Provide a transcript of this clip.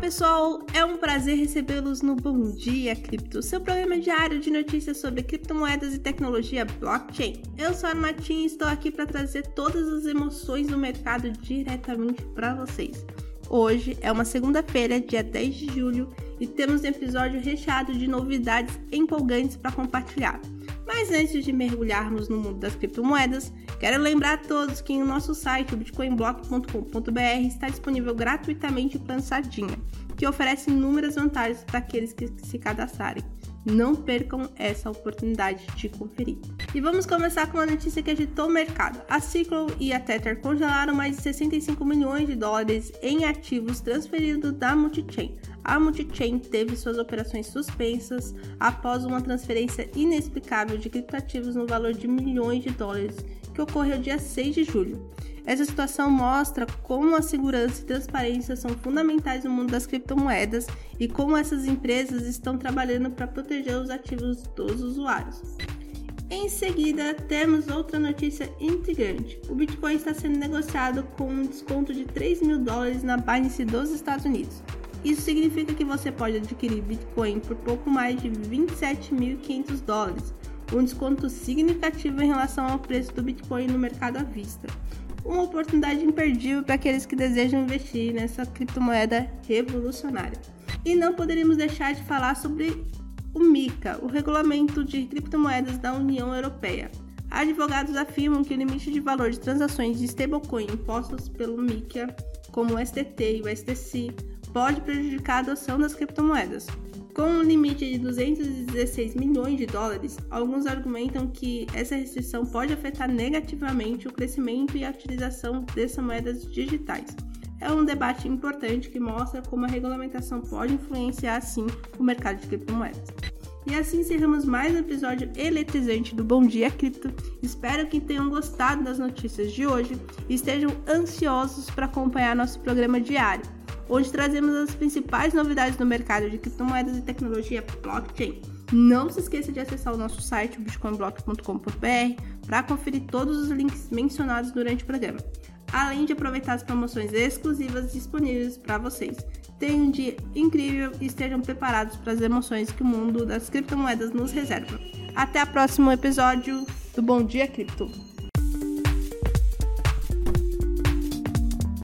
pessoal, é um prazer recebê-los no Bom Dia Cripto, seu programa diário de notícias sobre criptomoedas e tecnologia blockchain. Eu sou a Matinha e estou aqui para trazer todas as emoções do mercado diretamente para vocês. Hoje é uma segunda-feira, dia 10 de julho, e temos um episódio recheado de novidades empolgantes para compartilhar. Mas antes de mergulharmos no mundo das criptomoedas, quero lembrar a todos que em nosso site, bitcoinblock.com.br, está disponível gratuitamente o Plano Sardinha, que oferece inúmeras vantagens para aqueles que se cadastrarem. Não percam essa oportunidade de conferir. E vamos começar com uma notícia que agitou o mercado. A Ciclo e a Tether congelaram mais de 65 milhões de dólares em ativos transferidos da Multichain a Multichain teve suas operações suspensas após uma transferência inexplicável de criptativos no valor de milhões de dólares que ocorreu dia 6 de julho. Essa situação mostra como a segurança e transparência são fundamentais no mundo das criptomoedas e como essas empresas estão trabalhando para proteger os ativos dos usuários. Em seguida, temos outra notícia intrigante. O Bitcoin está sendo negociado com um desconto de 3 mil dólares na Binance dos Estados Unidos. Isso significa que você pode adquirir Bitcoin por pouco mais de 27.500 dólares, um desconto significativo em relação ao preço do Bitcoin no mercado à vista. Uma oportunidade imperdível para aqueles que desejam investir nessa criptomoeda revolucionária. E não poderíamos deixar de falar sobre o MiCA, o Regulamento de Criptomoedas da União Europeia. Advogados afirmam que o limite de valor de transações de stablecoin impostos pelo MiCA, como o STT e o STC, pode prejudicar a adoção das criptomoedas. Com um limite de 216 milhões de dólares, alguns argumentam que essa restrição pode afetar negativamente o crescimento e a utilização dessas moedas digitais. É um debate importante que mostra como a regulamentação pode influenciar, sim, o mercado de criptomoedas. E assim encerramos mais um episódio eletrizante do Bom Dia Cripto. Espero que tenham gostado das notícias de hoje e estejam ansiosos para acompanhar nosso programa diário onde trazemos as principais novidades do mercado de criptomoedas e tecnologia blockchain. Não se esqueça de acessar o nosso site, bitcoinblock.com.br, para conferir todos os links mencionados durante o programa, além de aproveitar as promoções exclusivas disponíveis para vocês. Tenham um dia incrível e estejam preparados para as emoções que o mundo das criptomoedas nos reserva. Até o próximo episódio do Bom Dia Cripto!